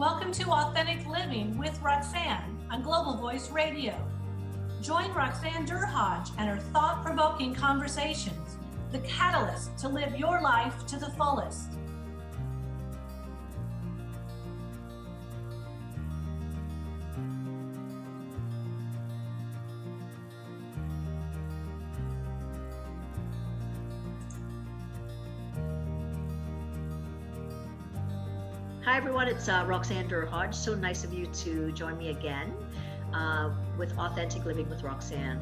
Welcome to Authentic Living with Roxanne on Global Voice Radio. Join Roxanne Derhodge and her thought provoking conversations, the catalyst to live your life to the fullest. It's uh, Roxanne Derhodge. So nice of you to join me again uh, with Authentic Living with Roxanne.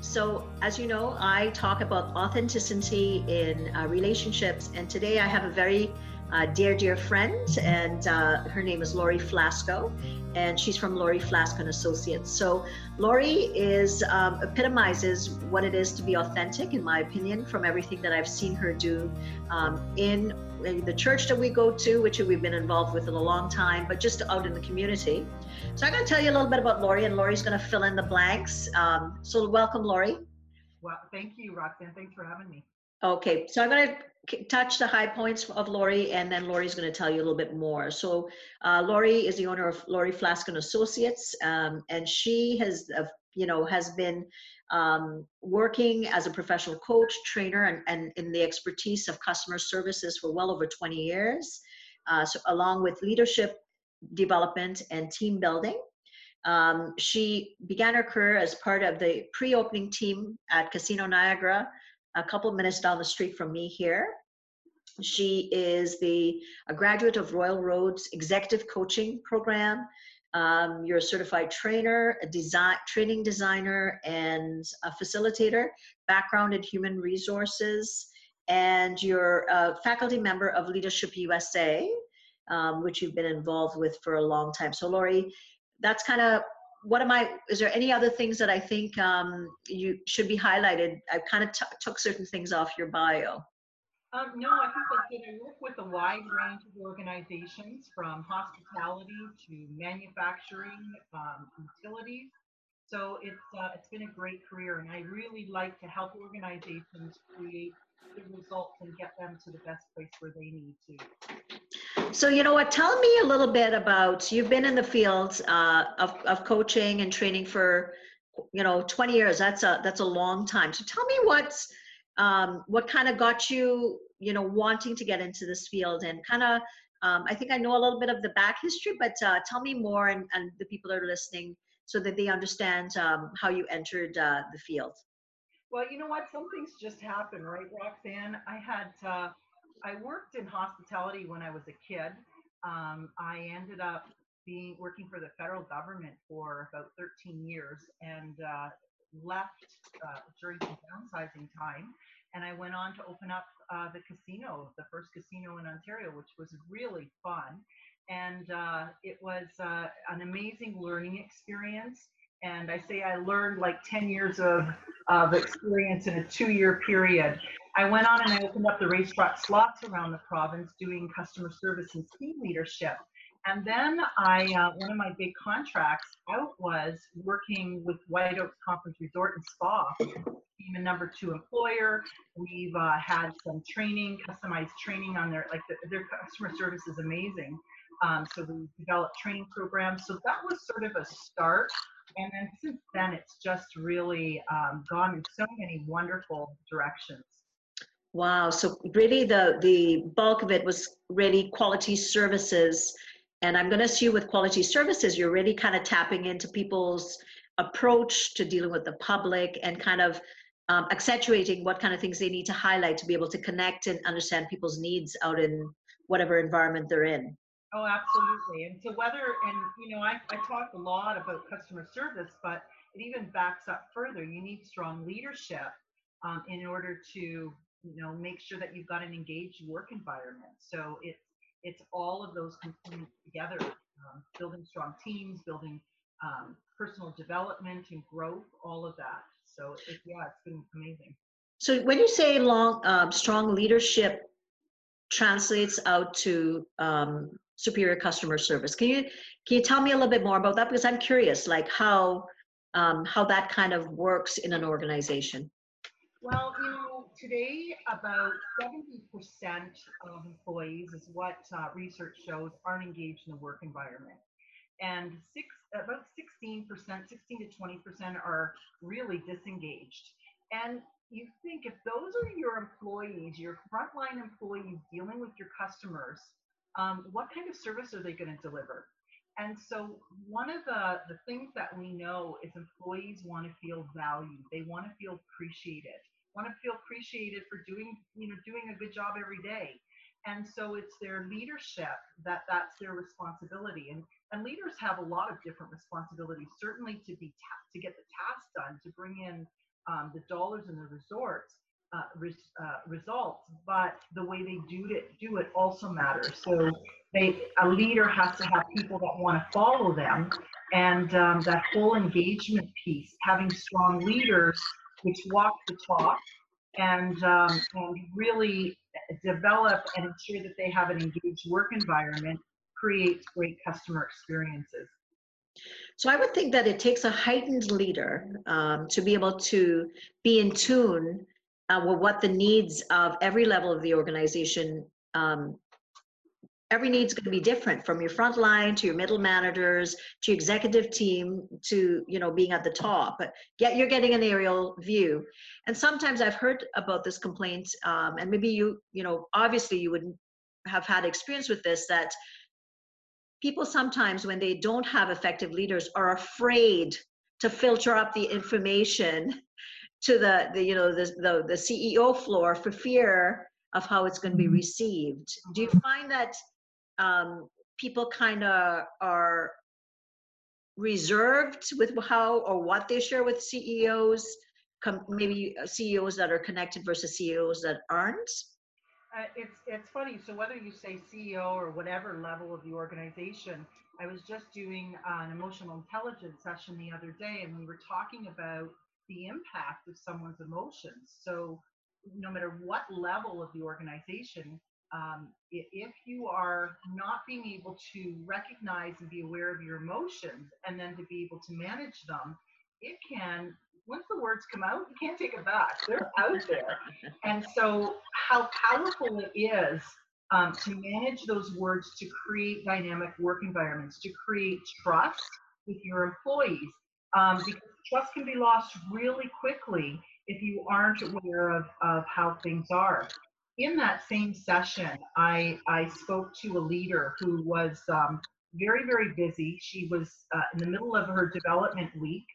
So, as you know, I talk about authenticity in uh, relationships, and today I have a very uh, dear, dear friend, and uh, her name is Laurie Flasco, and she's from Laurie Flasco and Associates. So, Laurie is um, epitomizes what it is to be authentic, in my opinion, from everything that I've seen her do um, in the church that we go to, which we've been involved with in a long time, but just out in the community. So I'm going to tell you a little bit about Laurie, and Laurie's going to fill in the blanks. Um, so welcome, Laurie. Well, thank you, Roxanne. Thanks for having me. Okay, so I'm going to touch the high points of Laurie, and then Laurie's going to tell you a little bit more. So uh, Laurie is the owner of Laurie Flasco and Associates, um, and she has, uh, you know, has been um, working as a professional coach, trainer, and, and in the expertise of customer services for well over 20 years, uh, so along with leadership development and team building. Um, she began her career as part of the pre-opening team at Casino Niagara, a couple minutes down the street from me here. She is the a graduate of Royal Roads Executive Coaching Program. Um, you're a certified trainer, a design training designer, and a facilitator. Background in human resources, and you're a faculty member of Leadership USA, um, which you've been involved with for a long time. So, Laurie, that's kind of what am I? Is there any other things that I think um, you should be highlighted? I kind of took certain things off your bio. Um, no, I think that's good. I work with a wide range of organizations from hospitality to manufacturing, um, utilities. So it's uh, it's been a great career, and I really like to help organizations create the results and get them to the best place where they need to. So you know what? Tell me a little bit about. You've been in the field uh, of of coaching and training for you know 20 years. That's a that's a long time. So tell me what's um, what kind of got you you know wanting to get into this field and kind of um, i think i know a little bit of the back history but uh, tell me more and, and the people that are listening so that they understand um, how you entered uh, the field. Well you know what? Some things just happen right roxanne? I had uh, i worked in hospitality when i was a kid. Um, i ended up being working for the federal government for about 13 years and uh, left uh, during some downsizing time. And I went on to open up uh, the casino, the first casino in Ontario, which was really fun. And uh, it was uh, an amazing learning experience. And I say I learned like 10 years of, of experience in a two year period. I went on and I opened up the racetrack slots around the province doing customer service and team leadership. And then I, uh, one of my big contracts out was working with White Oaks Conference Resort and Spa. Being a number two employer, we've uh, had some training, customized training on their like the, their customer service is amazing. Um, so we developed training programs. So that was sort of a start. And then since then, it's just really um, gone in so many wonderful directions. Wow. So really the the bulk of it was really quality services and I'm going to assume with quality services, you're really kind of tapping into people's approach to dealing with the public and kind of um, accentuating what kind of things they need to highlight to be able to connect and understand people's needs out in whatever environment they're in. Oh, absolutely. And so whether, and you know, I, I talk a lot about customer service, but it even backs up further. You need strong leadership um, in order to, you know, make sure that you've got an engaged work environment. So it's it's all of those components together um, building strong teams building um, personal development and growth all of that so it, yeah it's been amazing so when you say long um, strong leadership translates out to um, superior customer service can you can you tell me a little bit more about that because i'm curious like how um, how that kind of works in an organization well you know today, about 70% of employees, is what uh, research shows, aren't engaged in the work environment. And six, about 16%, 16 to 20% are really disengaged. And you think if those are your employees, your frontline employees dealing with your customers, um, what kind of service are they going to deliver? And so one of the, the things that we know is employees want to feel valued. They want to feel appreciated, want to feel appreciated for doing, you know, doing a good job every day. And so it's their leadership that that's their responsibility. And, and leaders have a lot of different responsibilities, certainly to be ta- to get the task done, to bring in um, the dollars and the resorts, uh, res, uh, results, but the way they do it do it also matters. So they a leader has to have people that want to follow them, and um, that whole engagement piece, having strong leaders which walk the talk and um, and really develop and ensure that they have an engaged work environment creates great customer experiences. So I would think that it takes a heightened leader um, to be able to be in tune uh, what the needs of every level of the organization. Um, every need's going to be different, from your front line to your middle managers to your executive team to you know being at the top. But yet you're getting an aerial view, and sometimes I've heard about this complaint, um, and maybe you you know obviously you would have had experience with this that people sometimes when they don't have effective leaders are afraid to filter up the information to the, the you know the, the, the ceo floor for fear of how it's going to be Mm-hmm. received do you find that um, people kind of are reserved with how or what they share with ceos com- maybe ceos that are connected versus ceos that aren't Uh, it's it's funny. So whether you say CEO or whatever level of the organization, I was just doing an emotional intelligence session the other day, and we were talking about the impact of someone's emotions. So no matter what level of the organization, um, if you are not being able to recognize and be aware of your emotions, and then to be able to manage them, it can. Once the words come out, you can't take it back. They're out there. And so, how powerful it is um, to manage those words to create dynamic work environments, to create trust with your employees. Um, because trust can be lost really quickly if you aren't aware of, of how things are. In that same session, I, I spoke to a leader who was um, very, very busy. She was uh, in the middle of her development week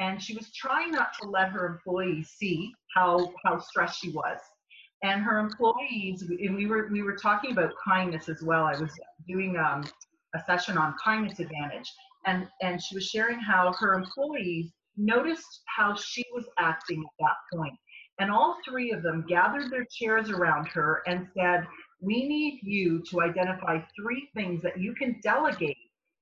and she was trying not to let her employees see how how stressed she was and her employees and we were we were talking about kindness as well i was doing um, a session on kindness advantage and and she was sharing how her employees noticed how she was acting at that point and all three of them gathered their chairs around her and said we need you to identify three things that you can delegate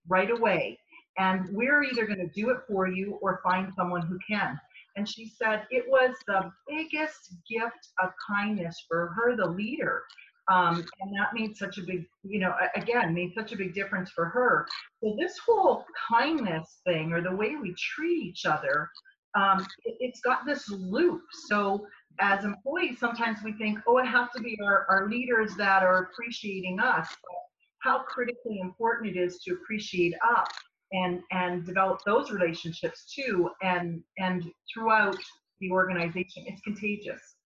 right away and we're either going to do it for you or find someone who can. And she said it was the biggest gift of kindness for her, the leader. Um, and that made such a big, you know, again, made such a big difference for her. So this whole kindness thing or the way we treat each other, um, it, it's got this loop. So as employees, sometimes we think, oh, it has to be our, our leaders that are appreciating us. But how critically important it is to appreciate up and and develop those relationships too and and throughout the organization it's contagious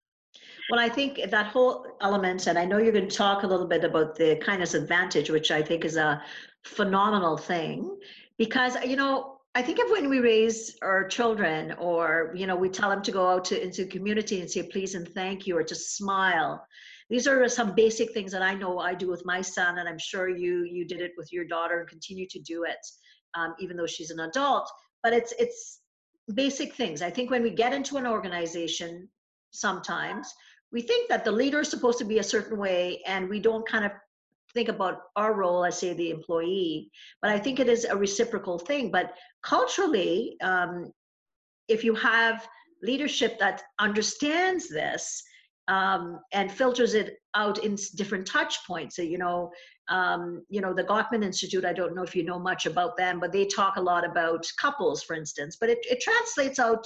Well, I think that whole element, and I know you're going to talk a little bit about the kindness advantage, which I think is a phenomenal thing, because you know I think of when we raise our children, or you know we tell them to go out to into the community and say please and thank you, or to smile. These are some basic things that I know I do with my son, and I'm sure you you did it with your daughter and continue to do it, um, even though she's an adult. But it's it's basic things. I think when we get into an organization, sometimes we think that the leader is supposed to be a certain way and we don't kind of think about our role as say the employee but i think it is a reciprocal thing. But culturally um, if you have leadership that understands this um, and filters it out in different touch points so, you know um, you know the gottman institute i don't know if you know much about them but they talk a lot about couples for instance but it, it translates out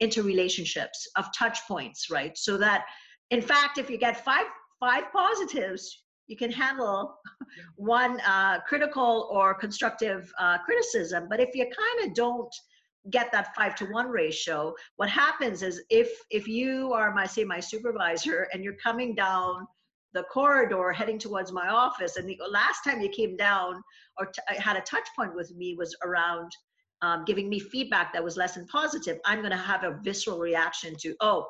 into relationships of touch points right? So that In fact, if you get five five positives, you can handle one uh, critical or constructive uh, criticism. But if you kind of don't get that five to one ratio, what happens is if if you are my say my supervisor and you're coming down the corridor heading towards my office, and the last time you came down or t- had a touch point with me was around um, giving me feedback that was less than positive, I'm going to have a visceral reaction to oh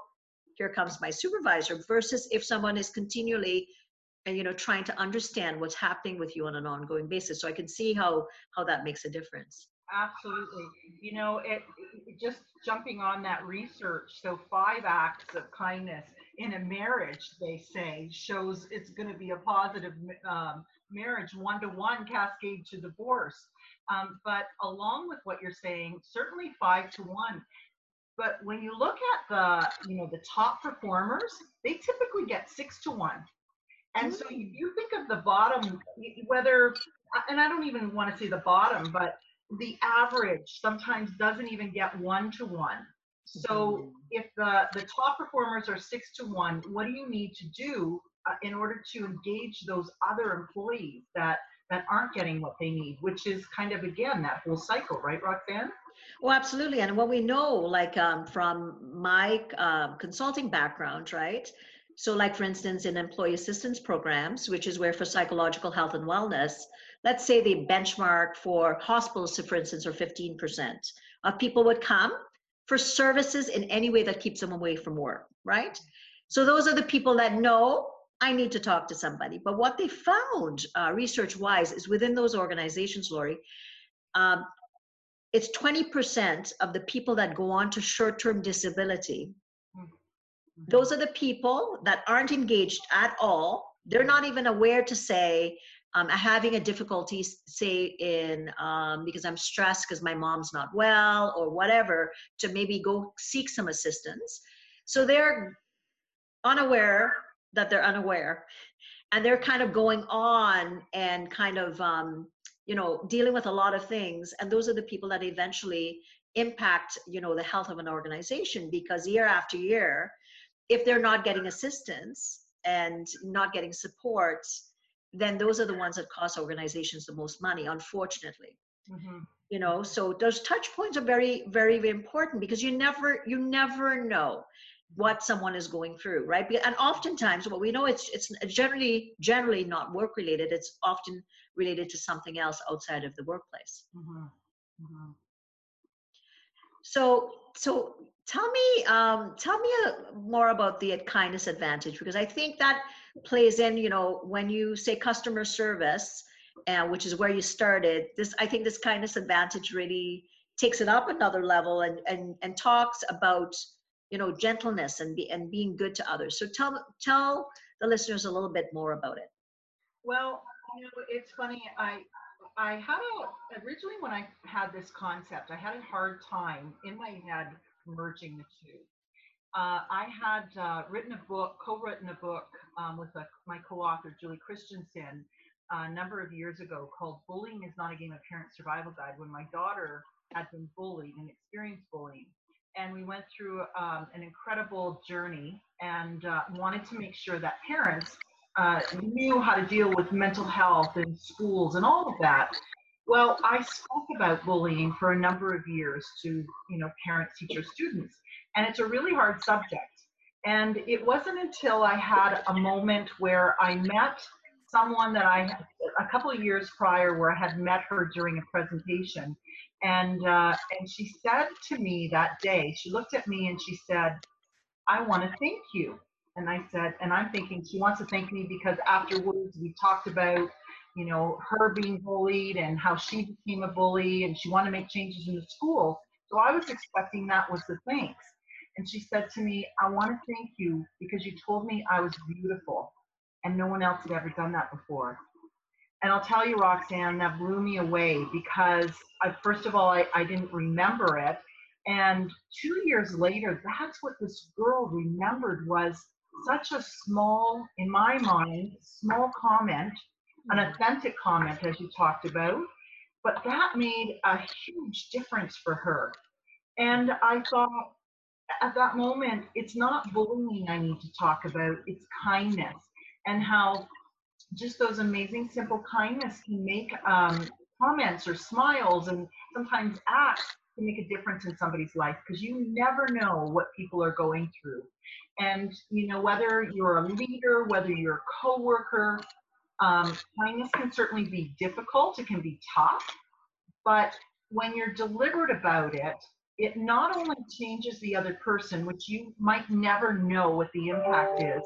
here comes my supervisor versus if someone is continually and you know trying to understand what's happening with you on an ongoing basis. So i can see how how that makes a difference. Absolutely. You know it, it just jumping on that research so five acts of kindness in a marriage they say shows it's going to be a positive um, marriage one to one cascade to divorce. Um, but along with what you're saying certainly five to one but when you look at the, you know, the top performers, they typically get six to one. And so if you think of the bottom, whether, uh, and I don't even want to say the bottom, but the average sometimes doesn't even get one to one. So mm-hmm. if the, the top performers are six to one, what do you need to do uh, in order to engage those other employees that, that aren't getting what they need, which is kind of, again, that whole cycle, right, Roxanne? Well, absolutely. And what we know, like um, from my uh, consulting background, right? So, like for instance, in employee assistance programs, which is where for psychological health and wellness, let's say the benchmark for hospitals, for instance, are 15% of people would come for services in any way that keeps them away from work, right? So, those are the people that know I need to talk to somebody. But what they found uh, research wise is within those organizations, Laurie, um, it's 20% of the people that go on to short-term disability. Mm-hmm. those are the people that aren't engaged at all. They're not even aware to say um, having a difficulty say in um, because i'm stressed because my mom's not well or whatever to maybe go seek some assistance. So they're unaware that they're unaware. And they're kind of going on and kind of um, you know dealing with a lot of things. And those are the people that eventually impact you know the health of an organization because year after year if they're not getting assistance and not getting support then those are the ones that cost organizations the most money unfortunately. Mm-hmm. you know so those touch points are very very, very important because you never you never know what someone is going through right and oftentimes what we know it's it's generally generally not work related it's often related to something else outside of the workplace mm-hmm. Mm-hmm. so so tell me um, tell me a, more about the kindness advantage because i think that plays in you know when you say customer service uh, which is where you started this i think this kindness advantage really takes it up another level and and and talks about you know gentleness and be and being good to others. So tell tell the listeners a little bit more about it. Well you know it's funny i i had a originally when i had this concept i had a hard time in my head merging the two. Uh, i had uh, written a book co-written a book um, with a, my co-author julie christensen a number of years ago called bullying is not a game of parent survival guide when my daughter had been bullied and experienced bullying and we went through um, an incredible journey and uh, wanted to make sure that parents uh, knew how to deal with mental health in schools and all of that. Well, I spoke about bullying for a number of years to you know parents, teachers, students, and it's a really hard subject. And it wasn't until I had a moment where I met someone that I a couple of years prior where I had met her during a presentation and uh, and she said to me that day, she looked at me and she said, "I want to thank you." And I said, and I'm thinking she wants to thank me because afterwards we talked about, you know, her being bullied and how she became a bully, and she wanted to make changes in the school. So I was expecting that was the thanks. And she said to me, "I want to thank you because you told me I was beautiful, and no one else had ever done that before." And I'll tell you, Roxanne, that blew me away because I, first of all, I, I didn't remember it. And two years later, that's what this girl remembered was such a small, in my mind, small comment, an mm-hmm. authentic comment, as you talked about. But that made a huge difference for her. And I thought, at that moment, it's not bullying I need to talk about, it's kindness and how just those amazing simple kindness can make um, comments or smiles and sometimes acts can make a difference in somebody's life because you never know what people are going through. And you know whether you're a leader, whether you're a coworker, um, kindness can certainly be difficult. It can be tough, but when you're deliberate about it, it not only changes the other person, which you might never know what the impact is,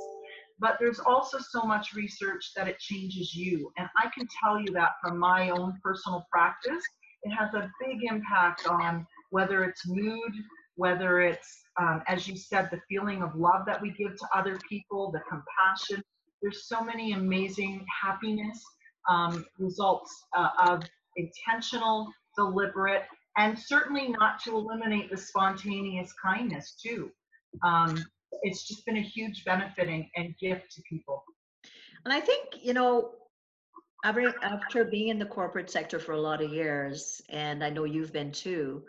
but there's also so much research that it changes you. And I can tell you that from my own personal practice, it has a big impact on whether it's mood, whether it's, um, as you said, the feeling of love that we give to other people, the compassion. There's so many amazing happiness um, results uh, of intentional, deliberate, and certainly not to eliminate the spontaneous kindness too. Um, it's just been a huge benefit and, gift to people. And I think, you know, after being in the corporate sector for a lot of years, and I know you've been too,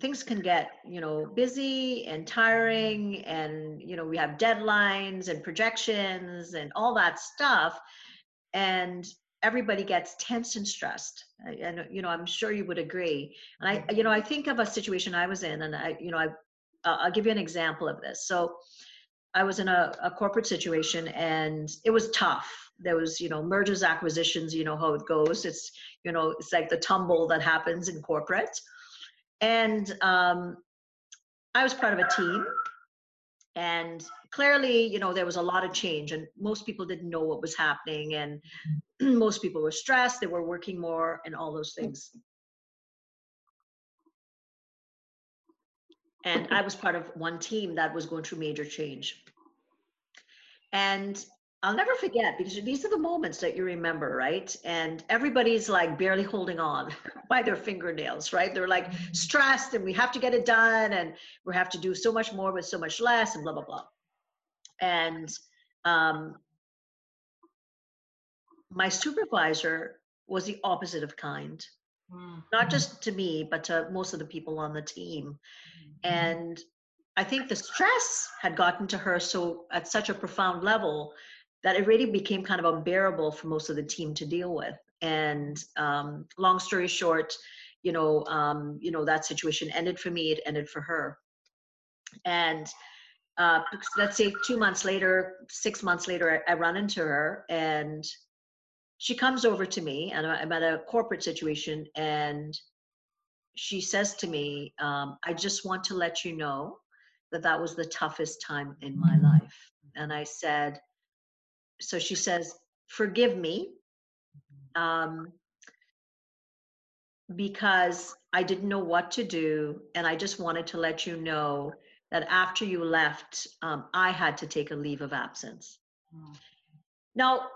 things can get, you know, busy and tiring, and, you know, we have deadlines and projections and all that stuff. And everybody gets tense and stressed and you know i'm sure you would agree and i you know i think of a situation i was in and i you know i i'll give you an example of this. So i was in a, a corporate situation and it was tough. There was you know mergers acquisitions you know how it goes. It's you know it's like the tumble that happens in corporate. And um, i was part of a team and clearly you know there was a lot of change and most people didn't know what was happening and most people were stressed. They were working more and all those things and i was part of one team that was going through major change. And i'll never forget because these are the moments that you remember right? And everybody's like barely holding on by their fingernails right? They're like stressed and we have to get it done and we have to do so much more with so much less and blah blah blah. And um, my supervisor was the opposite of kind mm-hmm. not just to me but to most of the people on the team mm-hmm. and i think the stress had gotten to her so at such a profound level that it really became kind of unbearable for most of the team to deal with and um, long story short you know um, you know that situation ended for me it ended for her and uh, let's say two months later, six months later, I, I, run into her and she comes over to me and I'm at a corporate situation and she says to me, um, I just want to let you know that that was the toughest time in my life. And I said, so she says, forgive me um, because I didn't know what to do. And I just wanted to let you know that after you left, um, I had to take a leave of absence. Mm. Now,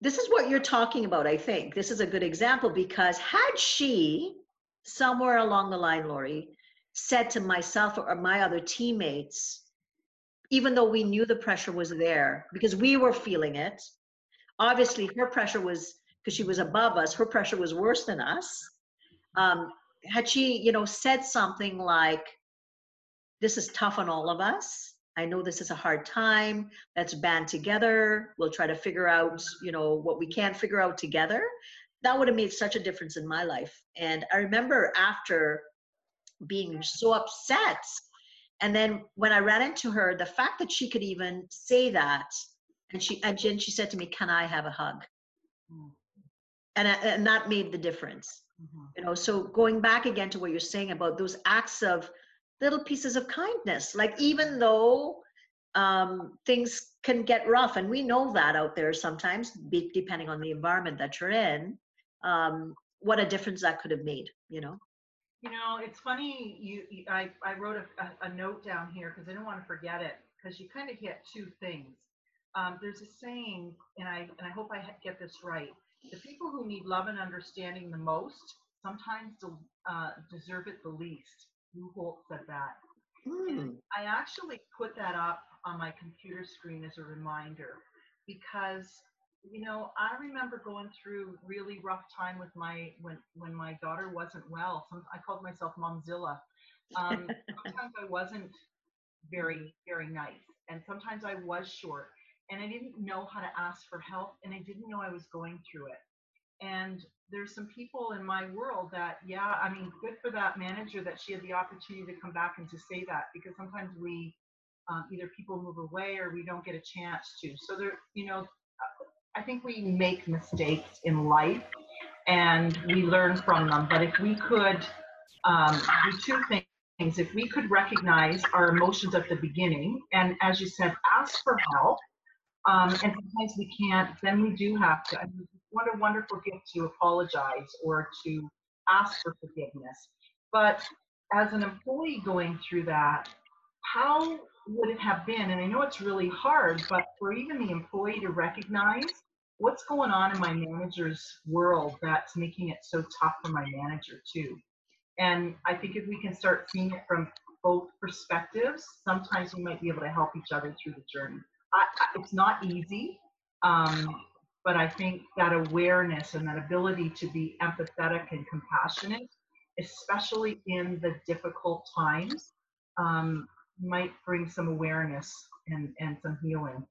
this is what you're talking about, I think. This is a good example because had she, somewhere along the line, Laurie, said to myself or my other teammates, even though we knew the pressure was there because we were feeling it, obviously her pressure was because she was above us, her pressure was worse than us. Um, had she, you know, said something like, this is tough on all of us. I know this is a hard time. Let's band together. We'll try to figure out, you know, what we can't figure out together. That would have made such a difference in my life. And I remember after being so upset, and then when I ran into her, the fact that she could even say that, and she and then she said to me, "Can I have a hug?" Mm. And and that made the difference. Mm-hmm. You know, so going back again to what you're saying about those acts of little pieces of kindness. Like even though um, things can get rough, and we know that out there sometimes, depending on the environment that you're in, um, what a difference that could have made. You know. You know, it's funny. You, I, I wrote a, a note down here because I didn't want to forget it because you kind of hit two things. Um, there's a saying, and I and I hope I get this right. The people who need love and understanding the most sometimes uh, deserve it the least. Holt said that. Mm. I actually put that up on my computer screen as a reminder because you know I remember going through really rough time with my when when my daughter wasn't well. Some, I called myself Momzilla Um, sometimes I wasn't very, very nice. And sometimes I was short and I didn't know how to ask for help and I didn't know I was going through it. And there's some people in my world that, yeah, I mean, good for that manager that she had the opportunity to come back and to say that because sometimes we um, either people move away or we don't get a chance to. So there, you know, I think we make mistakes in life and we learn from them. But if we could um, do two things, if we could recognize our emotions at the beginning, and as you said, ask for help, um, and sometimes we can't, then we do have to. I mean, what a wonderful gift to apologize or to ask for forgiveness. But as an employee going through that, how would it have been? And I know it's really hard, but for even the employee to recognize what's going on in my manager's world that's making it so tough for my manager too. And I think if we can start seeing it from both perspectives, sometimes we might be able to help each other through the journey. I, I, it's not easy, um, but I think that awareness and that ability to be empathetic and compassionate, especially in the difficult times, um, might bring some awareness and, and some healing.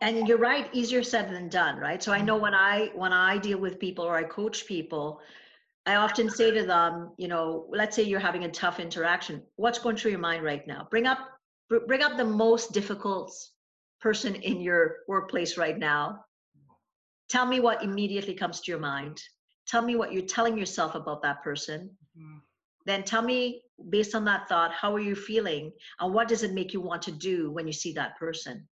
And you're right easier said than done right? So i know when i when i deal with people or i coach people i often say to them you know let's say you're having a tough interaction what's going through your mind right now? Bring up bring up the most difficult person in your workplace right now tell me what immediately comes to your mind. Tell me what you're telling yourself about that person. Mm-hmm. then tell me based on that thought how are you feeling and what does it make you want to do when you see that person?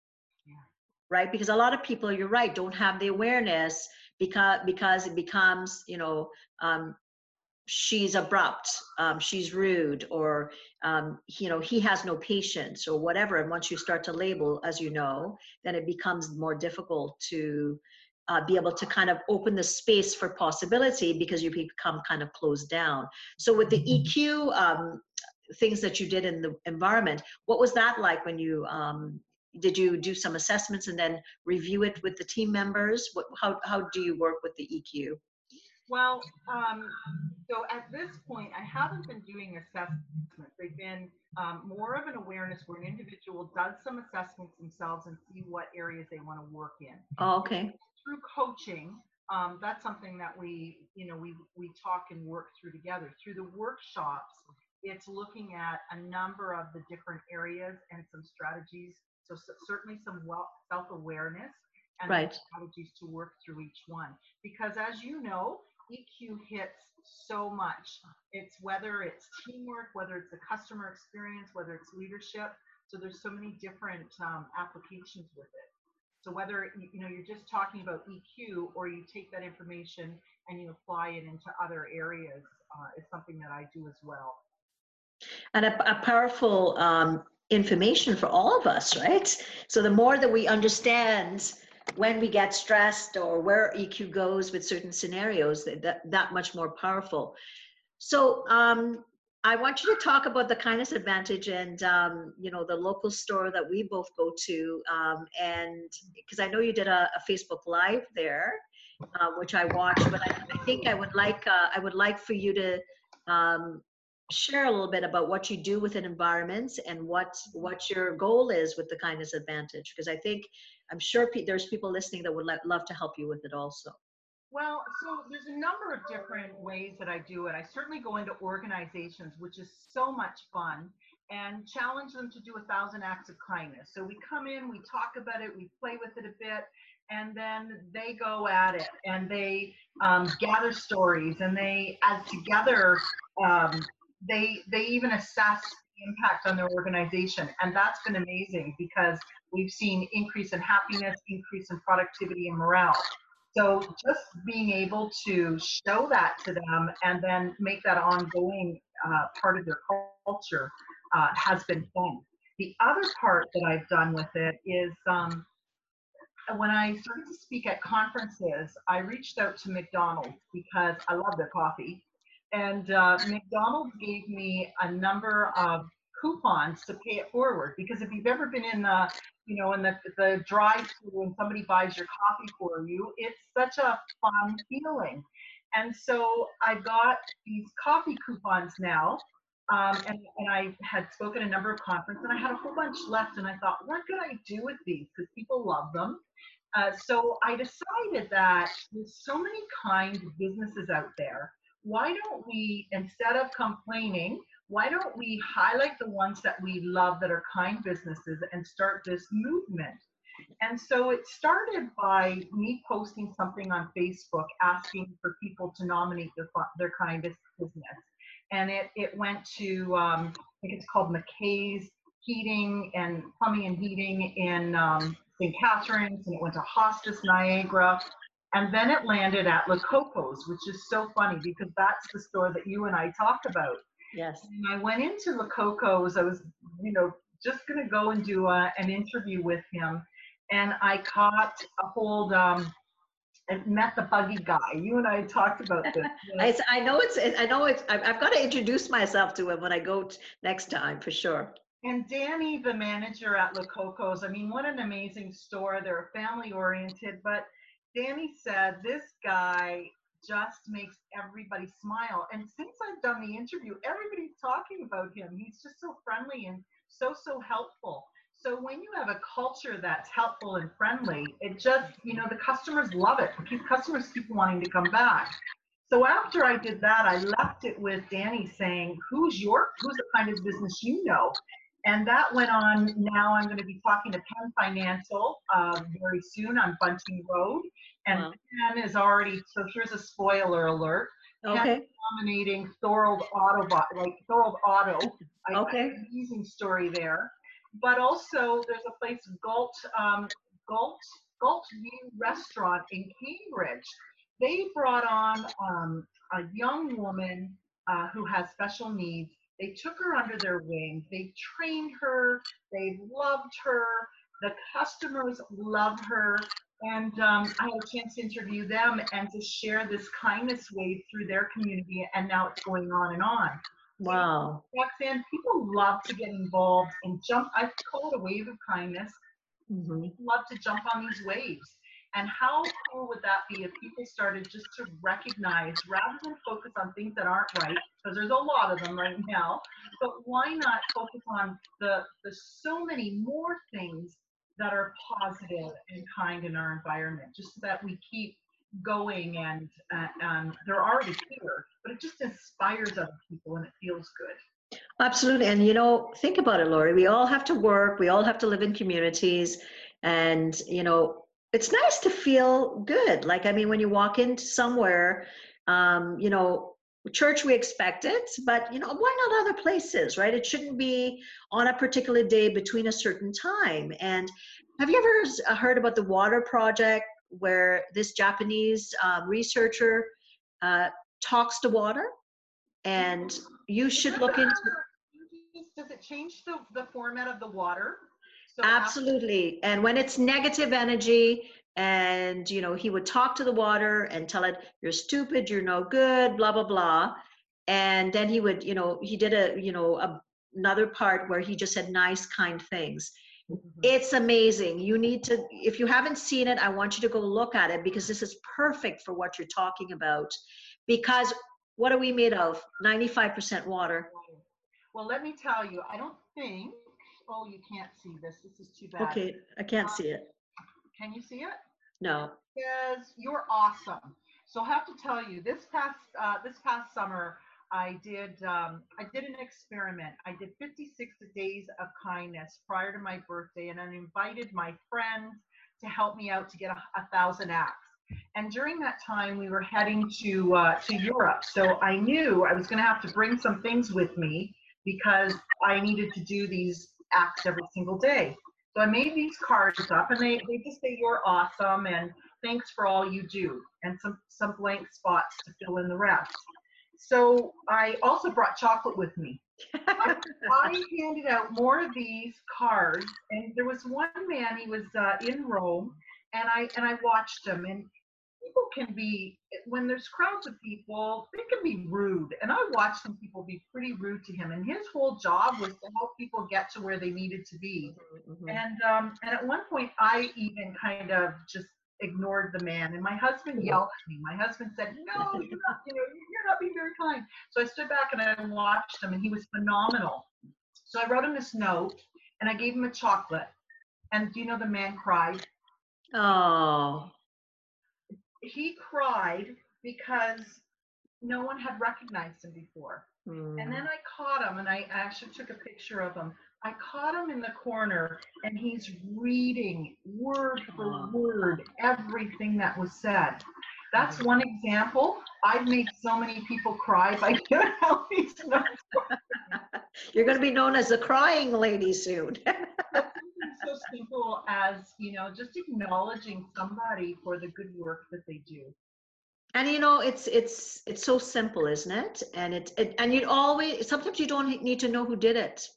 Right? Because a lot of people you're right don't have the awareness because because it becomes you know um, she's abrupt um, she's rude or um, you know he has no patience or whatever. And once you start to label as you know then it becomes more difficult to uh, be able to kind of open the space for possibility because you become kind of closed down so with the mm-hmm. eq um, things that you did in the environment what was that like when you um, did you do some assessments and then review it with the team members? What, how, how do you work with the EQ? Well, um, so at this point, I haven't been doing assessments. They've been um, more of an awareness where an individual does some assessments themselves and see what areas they want to work in. Oh, okay. Through coaching, um, that's something that we, you know, we we talk and work through together. Through the workshops, it's looking at a number of the different areas and some strategies so, so certainly some well, self-awareness and right. strategies to work through each one. Because as you know, EQ hits so much. It's whether it's teamwork, whether it's the customer experience, whether it's leadership. So there's so many different um, applications with it. So whether you know you're just talking about EQ or you take that information and you apply it into other areas uh, is something that I do as well. And a, a powerful um, information for all of us, right? So the more that we understand when we get stressed or where EQ goes with certain scenarios, that, that much more powerful. So um, I want you to talk about the kindness advantage and um, you know the local store that we both go to, um, and because I know you did a, a Facebook Live there, uh, which I watched, but I, I think I would like uh, I would like for you to um, share a little bit about what you do within environments and what what your goal is with the kindness advantage because i think i'm sure pe- there's people listening that would love to help you with it also. Well so there's a number of different ways that i do it. I certainly go into organizations which is so much fun and challenge them to do a thousand acts of kindness. So we come in we talk about it we play with it a bit and then they go at it and they um, gather stories and they as together um, they they even assess impact on their organization. And that's been amazing because we've seen increase in happiness increase in productivity and morale. So just being able to show that to them and then make that ongoing uh, part of their culture uh, has been fun. The other part that i've done with it is um, when I started to speak at conferences, I reached out to McDonald's because I love their coffee and uh, McDonald's gave me a number of coupons to pay it forward because if you've ever been in the you know in the the drive-through when somebody buys your coffee for you it's such a fun feeling and so i got these coffee coupons now Um, and, and I had spoken a number of conferences and I had a whole bunch left and I thought, what could I do with these? Because people love them. Uh, so I decided that there's so many kind businesses out there. Why don't we, instead of complaining, why don't we highlight the ones that we love that are kind businesses and start this movement? And so it started by me posting something on Facebook asking for people to nominate their, their kind business. And it, it went to, um, I think it's called McKay's Heating and Plumbing and Heating in um, St. Catharines, and it went to Hospice Niagara. And then it landed at Lococo's, which is so funny because that's the store that you and I talk about. Yes. And I went into Lococo's. I was, you know, just going to go and do a, an interview with him. And I caught a hold, um, and met the buggy guy. You and I talked about this. I, I know it's, I know it's, I've, I've got to introduce myself to him when I go next time for sure. And Danny, the manager at Lococo's, I mean, what an amazing store. They're family oriented, but Danny said this guy just makes everybody smile. And since I've done the interview, everybody's talking about him. He's just so friendly and so, so helpful. So when you have a culture that's helpful and friendly, it just, you know, the customers love it. Keep, customers keep wanting to come back. So after I did that, I left it with Danny saying, who's your, who's the kind of business you know? And that went on. Now I'm going to be talking to Penn Financial uh, very soon on Bunting Road. And wow. Penn is already, so here's a spoiler alert. Okay. nominating Thorold Auto, like Thorold Auto. okay. Amazing story there. But also there's a place, Galt, um, Galt, Galt View Restaurant in Cambridge. They brought on um, a young woman uh, who has special needs they took her under their wing. They trained her. They loved her. The customers love her. And um, I had a chance to interview them and to share this kindness wave through their community. And now it's going on and on. Wow. Roxanne, people love to get involved and jump. I call it a wave of kindness. Mm-hmm. Love to jump on these waves. And how cool would that be if people started just to recognize rather than focus on things that aren't right, because there's a lot of them right now, but why not focus on the, the so many more things that are positive and kind in our environment, just so that we keep going and uh, um, they're already here, but it just inspires other people and it feels good. Absolutely. And you know, think about it, Laurie. We all have to work, we all have to live in communities. And, you know, it's nice to feel good. Like, I mean, when you walk into somewhere, um, you know, church we expect it, but you know, why not other places, right? It shouldn't be on a particular day between a certain time. And have you ever uh, heard about the water project where this Japanese um, researcher uh, talks to water? And you should look into. Does it change the, the format of the water? So Absolutely. And when it's negative energy, and you know, he would talk to the water and tell it, "You're stupid. You're no good." Blah blah blah. And then he would, you know, he did a, you know, a, another part where he just said nice, kind things. Mm-hmm. It's amazing. You need to, if you haven't seen it, I want you to go look at it because this is perfect for what you're talking about. Because what are we made of? 95% water. Well, let me tell you, I don't think Oh, you can't see this. This is too bad. Okay, I can't see it. Can you see it? No. Says you're awesome. So I have to tell you, this past uh, this past summer, I did um, I did an experiment. I did 56 days of kindness prior to my birthday, and I invited my friends to help me out to get a, a thousand acts. And during that time, we were heading to uh, to Europe, so I knew I was going to have to bring some things with me because I needed to do these acts every single day. So I made these cards up and they, they just say you're awesome and thanks for all you do and some, some blank spots to fill in the rest. So I also brought chocolate with me. I, I, handed out more of these cards and there was one man, he was uh, in Rome and I, and I watched him and people can be when there's crowds of people they can be rude and i watched some people be pretty rude to him and his whole job was to help people get to where they needed to be mm-hmm. and um and at one point i even kind of just ignored the man. And my husband yelled at me. My husband said, "No, you're not. You know, you're not being very kind." So I stood back and I watched him, and he was phenomenal. So I wrote him this note, and I gave him a chocolate. And do you know the man cried? Oh. He cried because no one had recognized him before. Mm. And then I caught him, and I actually took a picture of him. I caught him in the corner, and he's reading word for word everything that was said. That's one example. I've made so many people cry by giving out these notes. You're going to be known as the crying lady soon. So simple as you know, just acknowledging somebody for the good work that they do. and you know, it's it's it's so simple, isn't it? And it, it and you always sometimes you don't need to know who did it.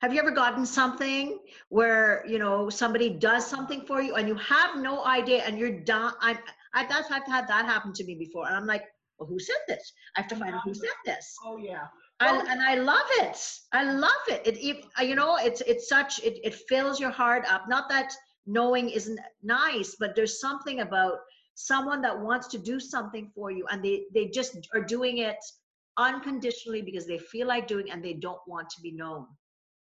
Have you ever gotten something where you know somebody does something for you and you have no idea and you're done? I I that's I've had that happen to me before, and I'm like, well, who said this? I have to find out who said this. Oh yeah. I, and I love it. I love it. It, it uh, you know, it's it's such it, it fills your heart up. Not that knowing isn't nice, but there's something about someone that wants to do something for you and they they just are doing it unconditionally because they feel like doing and they don't want to be known.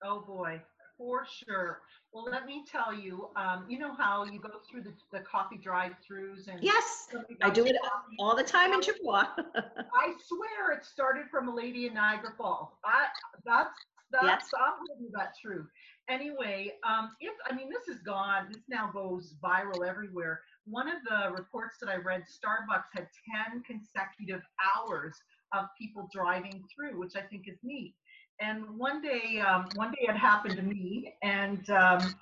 Oh boy, for sure. Well, let me tell you. Um, you know how you go through the, the coffee drive-throughs and Yes, I do it coffee? all the time in Chippawa. I swear it started from a lady in Niagara Falls. I that's that's Yes. I'm living that true. Anyway, um, if I mean this is gone, this now goes viral everywhere. One of the reports that I read, Starbucks had 10 consecutive hours of people driving through, which I think is neat. And one day, um, one day it happened to me, and um,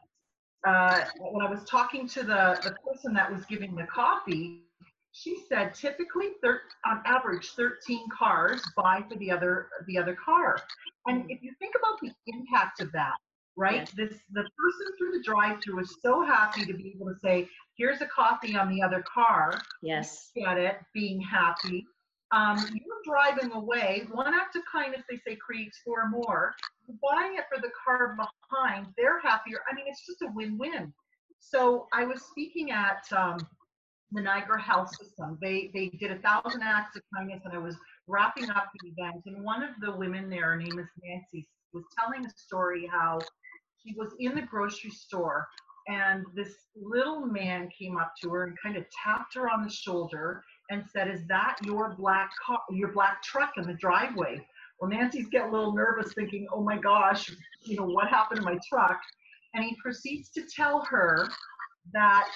uh, when I was talking to the the person that was giving the coffee, she said typically thir- on average 13 cars buy for the other the other car and if you think about the impact of that right Yes. this the person through the drive through is so happy to be able to say here's a coffee on the other car yes. get it being happy um, you're driving away one act of kindness they say creates four more You're buying it for the car behind they're happier i mean it's just a win-win so i was speaking at um, the Niagara Health System. They they did a thousand acts of kindness, and I was wrapping up the event. And one of the women there, her name is Nancy, was telling a story how she was in the grocery store, and this little man came up to her and kind of tapped her on the shoulder and said, "Is that your black car, your black truck in the driveway?" Well, Nancy's getting a little nervous, thinking, "Oh my gosh, you know what happened to my truck?" And he proceeds to tell her that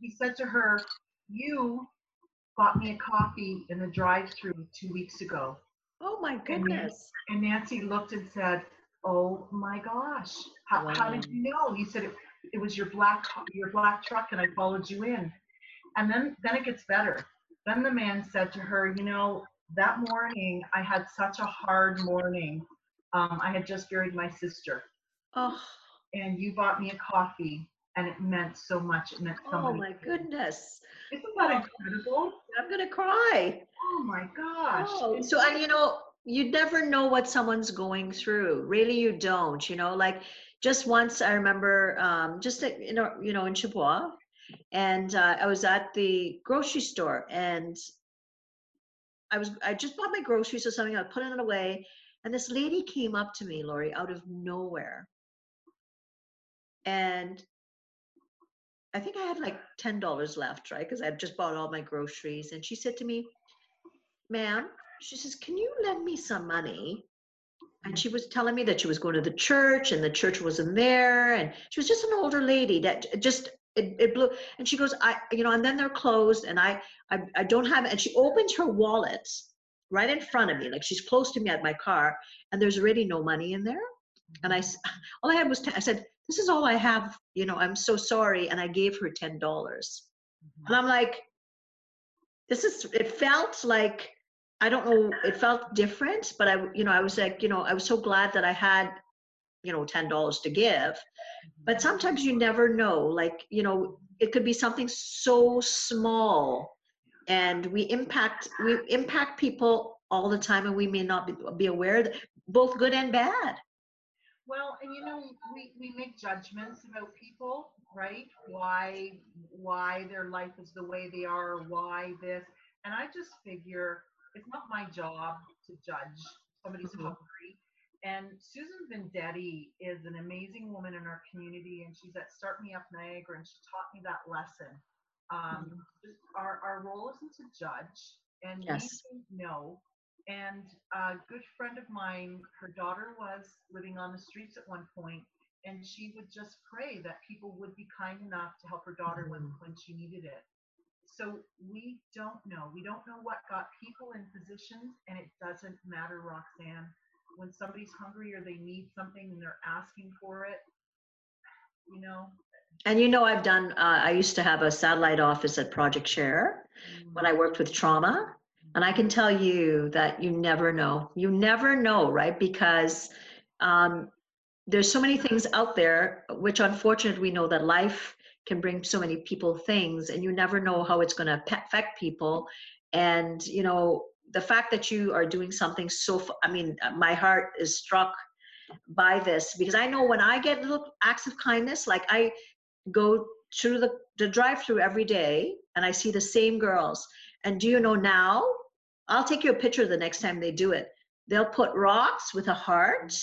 he said to her, you bought me a coffee in the drive-through two weeks ago. Oh my goodness. And Nancy looked and said, "Oh my gosh, how, how did you know?" He said, it, "It was your black your black truck, and I followed you in." And then then it gets better. Then the man said to her, "You know, that morning I had such a hard morning. Um, I had just buried my sister, Oh, and you bought me a coffee, and it meant so much. It meant so much. oh my goodness. Isn't that incredible? I'm going to cry. Oh my gosh. Oh, so and you know, you never know what someone's going through. Really, you don't. You know, like just once I remember, um, just you know, you know, in Chippawa, and uh, I was at the grocery store, and I was I just bought my groceries or something. I put it away, and this lady came up to me, Laurie, out of nowhere, and I think I had like ten dollars left, right? Because I'd just bought all my groceries, and she said to me, ma'am, she says, can you lend me some money? And she was telling me that she was going to the church and the church wasn't there. And she was just an older lady that just, it, it blew. And she goes, I, you know, and then they're closed and I, I, I don't have. And she opens her wallet right in front of me. Like she's close to me at my car and there's already no money in there. And i mm-hmm. all I had was, 10, I said, this is all I have. You know, I'm so sorry. And I gave her $10. Mm-hmm. And I'm like, this is, it felt like, I don't know, it felt different, but I, you know, I was like, you know, I was so glad that I had, you know, $10 to give. But sometimes you never know, like, you know, it could be something so small and we impact, we impact people all the time and we may not be, be aware that both good and bad. Well, and you know, we, we make judgments about people, right? Why why their life is the way they are, why this. And I just figure it's not my job to judge somebody's Mhm. hungry. And Susan Venditti is an amazing woman in our community, and she's at Start Me Up Niagara, and she taught me that lesson. Um, our, our role isn't to judge, and Yes. no. And a good friend of mine, her daughter was living on the streets at one point, and she would just pray that people would be kind enough to help her daughter when, Mhm. when she needed it. So we don't know. We don't know what got people in positions, and it doesn't matter, Roxanne. When somebody's hungry or they need something and they're asking for it, you know. And you know, I've done, uh, I used to have a satellite office at Project Share when I worked with trauma. And I can tell you that you never know. You never know, right? Because um, there's so many things out there, which unfortunately we know that life can bring so many people things, and you never know how it's going to affect people. And, you know, the fact that you are doing something so i mean, uh, my heart is struck by this because I know when I get little acts of kindness, like I go through the, the drive through every day and I see the same girls. And do you know now? I'll take you a picture the next time they do it. They'll put rocks with a heart,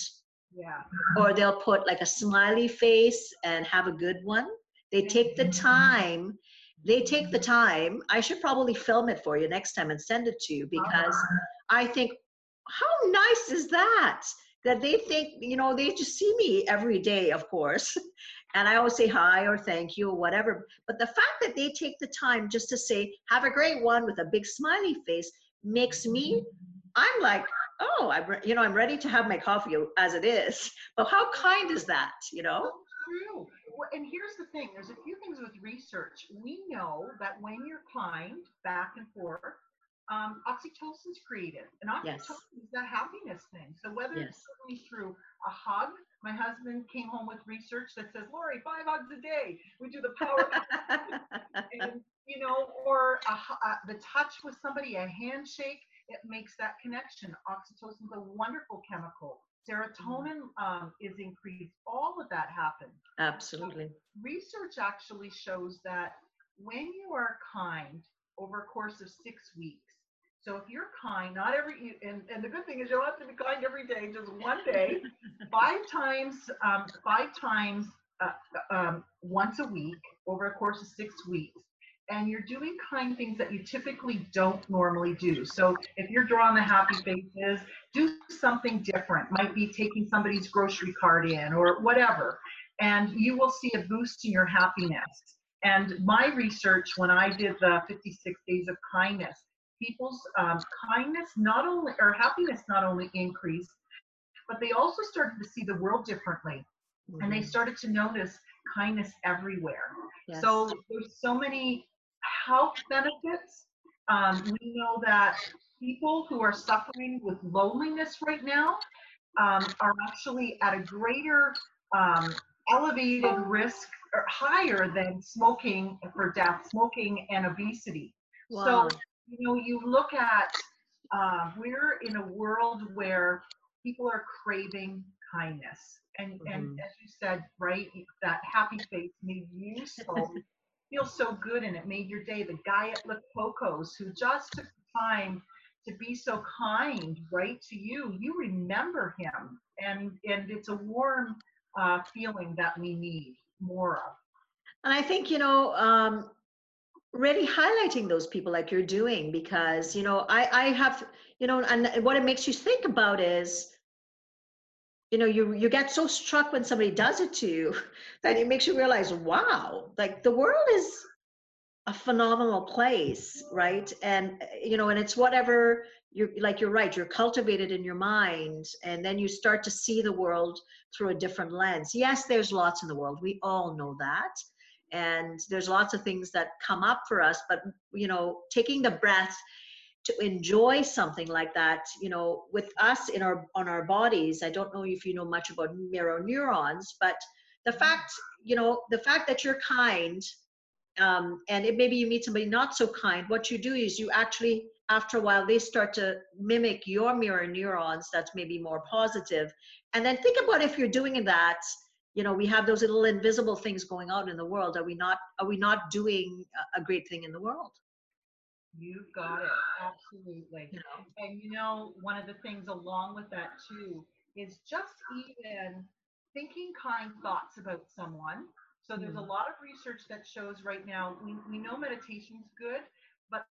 Yeah. or they'll put like a smiley face and have a good one. They take the time. They take the time. I should probably film it for you next time and send it to you ah. because I think, how nice is that? That they think, you know, they just see me every day, of course. And I always say hi or thank you or whatever. But the fact that they take the time just to say, have a great one with a big smiley face makes me, I'm like, oh, I'm, re- you know, I'm ready to have my coffee as it is. But how kind is that, you know? True. And here's the thing there's a few things with research. We know that when you're kind, back and forth, um, oxytocin's created. And Yes. oxytocin is that happiness thing. So whether it's Yes. coming through a hug, my husband came home with research that says, Laurie, five hugs a day. We do the power and you know, or a, hu- uh, the touch with somebody, a handshake, it makes that connection. Oxytocin is a wonderful chemical. Serotonin um, is increased. All of that happens. Absolutely. Research actually shows that when you are kind over a course of six weeks, so if you're kind, not every, and, and the good thing is you don't have to be kind every day, just one day, five times, um, five times, uh, um, once a week over a course of six weeks. And you're doing kind things that you typically don't normally do. So if you're drawing the happy faces, do something different. Might be taking somebody's grocery cart in or whatever. And you will see a boost in your happiness. And my research, when I did the 56 days of kindness, people's um, kindness not only, or happiness not only increased, but they also started to see the world differently. And they Mhm. started to notice kindness everywhere. Yes. So there's so many health benefits. Um, we know that people who are suffering with loneliness right now um, are actually at a greater um, elevated risk or higher than smoking for death, smoking and obesity. Wow. So, you know, you look at, uh, we're in a world where people are craving kindness. And, and Mhm. as you said, right, that happy face made you so feel so good and it made your day. The guy at La who just took the time to be so kind, right, to you, you remember him. And, and it's a warm uh, feeling that we need more of. And I think, you know, um, really highlighting those people like you're doing because, you know, I, I have, you know, and what it makes you think about is, you know, you, you get so struck when somebody does it to you that it makes you realize, wow, like the world is a phenomenal place, right? And, you know, and it's whatever you're like, you're right, you're cultivated in your mind and then you start to see the world through a different lens. Yes, there's lots in the world. We all know that and there's lots of things that come up for us but you know taking the breath to enjoy something like that you know with us in our on our bodies. I don't know if you know much about mirror neurons but the fact you know the fact that you're kind um, and it maybe you meet somebody not so kind what you do is you actually after a while they start to mimic your mirror neurons that's maybe more positive. And then think about if you're doing that you know we have those little invisible things going on in the world. Are we not are we not doing a great thing in the world You've got it. Absolutely. know And you know, one of the things along with that too is just even thinking kind thoughts about someone. So there's a mm-hmm. lot of research that shows right now, we, we know meditation's good, but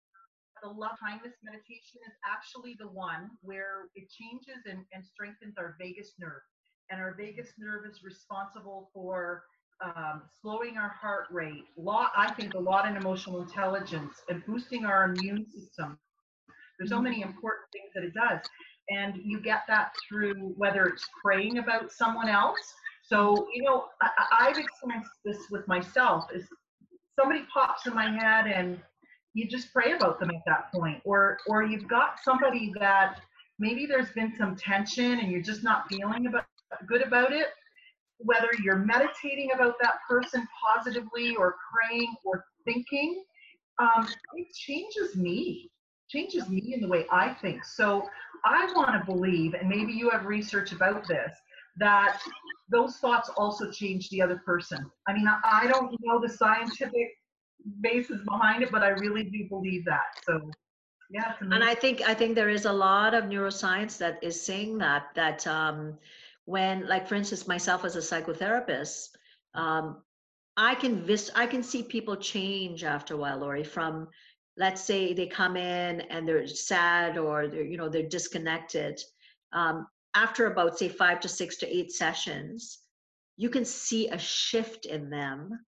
the love kindness meditation is actually the one where it changes and, and strengthens our vagus nerve. And our vagus nerve is responsible for um, slowing our heart rate, lot, I think a lot in emotional intelligence and boosting our immune system. There's so many important things that it does. And you get that through whether it's praying about someone else. So, you know, I, I- I've experienced this with myself is somebody pops in my head and you just pray about them at that point. Or or you've got somebody that maybe there's been some tension and you're just not feeling about good about it whether you're meditating about that person positively or praying or thinking, um, it changes me, changes me in the way I think. So I want to believe, and maybe you have research about this, that those thoughts also change the other person. I mean, I don't know the scientific basis behind it, but I really do believe that. So, yeah, and i think i think there is a lot of neuroscience that is saying that that um when like for instance myself as a psychotherapist um i can vis i can see people change after a while Laurie from let's say they come in and they're sad or they're you know they're disconnected. Um, after about say five to six to eight sessions you can see a shift in them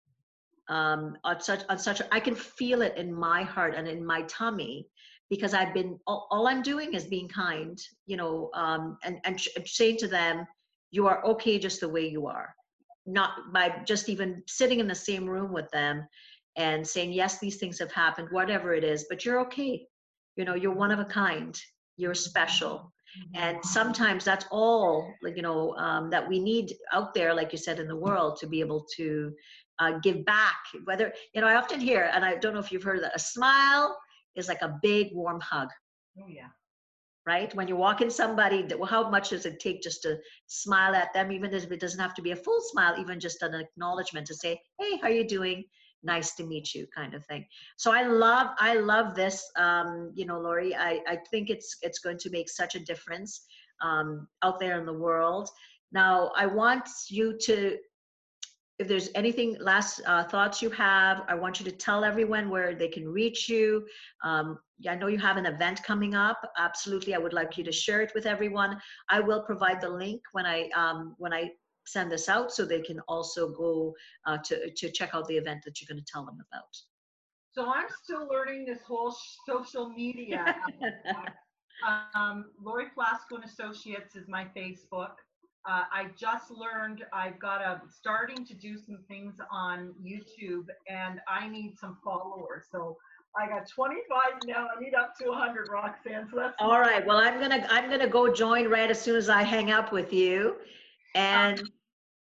um, on such on such I can feel it in my heart and in my tummy because I've been all, all I'm doing is being kind, you know, um, and and saying to them, you are okay just the way you are, not by just even sitting in the same room with them and saying yes, these things have happened, whatever it is, but you're okay. You know, you're one of a kind. You're special and sometimes that's all you know um, that we need out there like you said in the world to be able to uh, give back whether you know i often hear and i don't know if you've heard that a smile is like a big warm hug oh, yeah. Right? When you're walking somebody how much does it take just to smile at them even if it doesn't have to be a full smile even just an acknowledgement to say hey how are you doing? Nice to meet you kind of thing. So i love i love this um, you know Laurie. I, I think it's it's going to make such a difference um, out there in the world. Now i want you to if there's anything last uh, thoughts you have i want you to tell everyone where they can reach you um, yeah, i know you have an event coming up absolutely i would like you to share it with everyone i will provide the link when i um, when i send this out so they can also go uh, to to check out the event that you're going to tell them about So I'm still learning this whole social media. um, Laurie Flasco and Associates is my Facebook. Uh, I just learned I've got a starting to do some things on YouTube, and I need some followers. So I got 25 now. I need up to 100, Roxanne. So that's all right well i'm gonna i'm gonna go join right as soon as i hang up with you and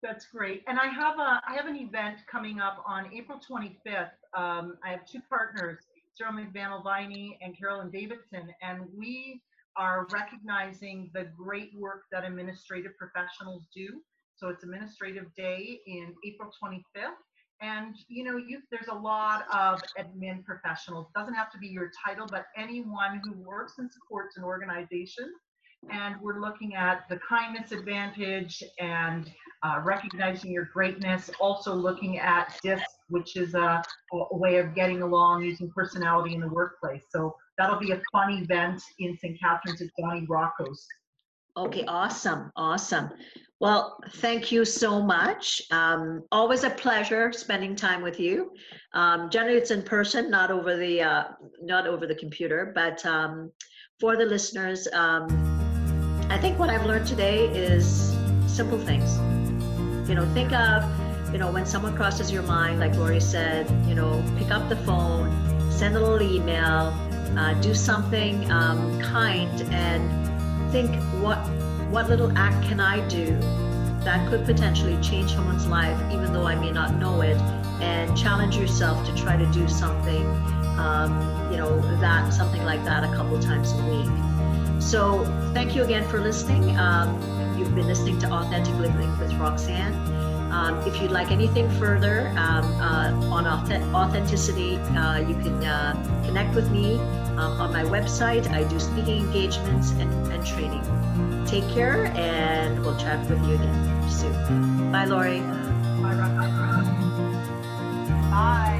That's great. And I have a I have an event coming up on April 25th. Um, I have two partners, Sarah McVanel-Viney and Carolyn Davidson, and we are recognizing the great work that administrative professionals do. So it's Administrative Day in April 25th. And you know, you there's a lot of admin professionals. Doesn't have to be your title, but anyone who works and supports an organization. And we're looking at the kindness advantage and uh, recognizing your greatness, also looking at DISC, which is a, a way of getting along using personality in the workplace. So that'll be a fun event in St. Catharines at Johnny Rocco's. Okay, awesome, awesome. Well, thank you so much. Um, always a pleasure spending time with you. Um, generally, it's in person, not over the uh, not over the computer. But um, for the listeners, um, I think what I've learned today is simple things. You know, think of you know when someone crosses your mind, like Laurie said. You know, pick up the phone, send a little email, uh, do something um, kind, and think what what little act can I do that could potentially change someone's life, even though I may not know it, and challenge yourself to try to do something um, you know, that something like that a couple times a week. So thank you again for listening. Um, you've been listening to Authentic Living with Roxanne. Um, if you'd like anything further um, uh, on authenticity, uh, you can uh, connect with me um, on my website. I do speaking engagements and, and training. Take care, and we'll chat with you again soon. Bye, Laurie. Bye. Bye.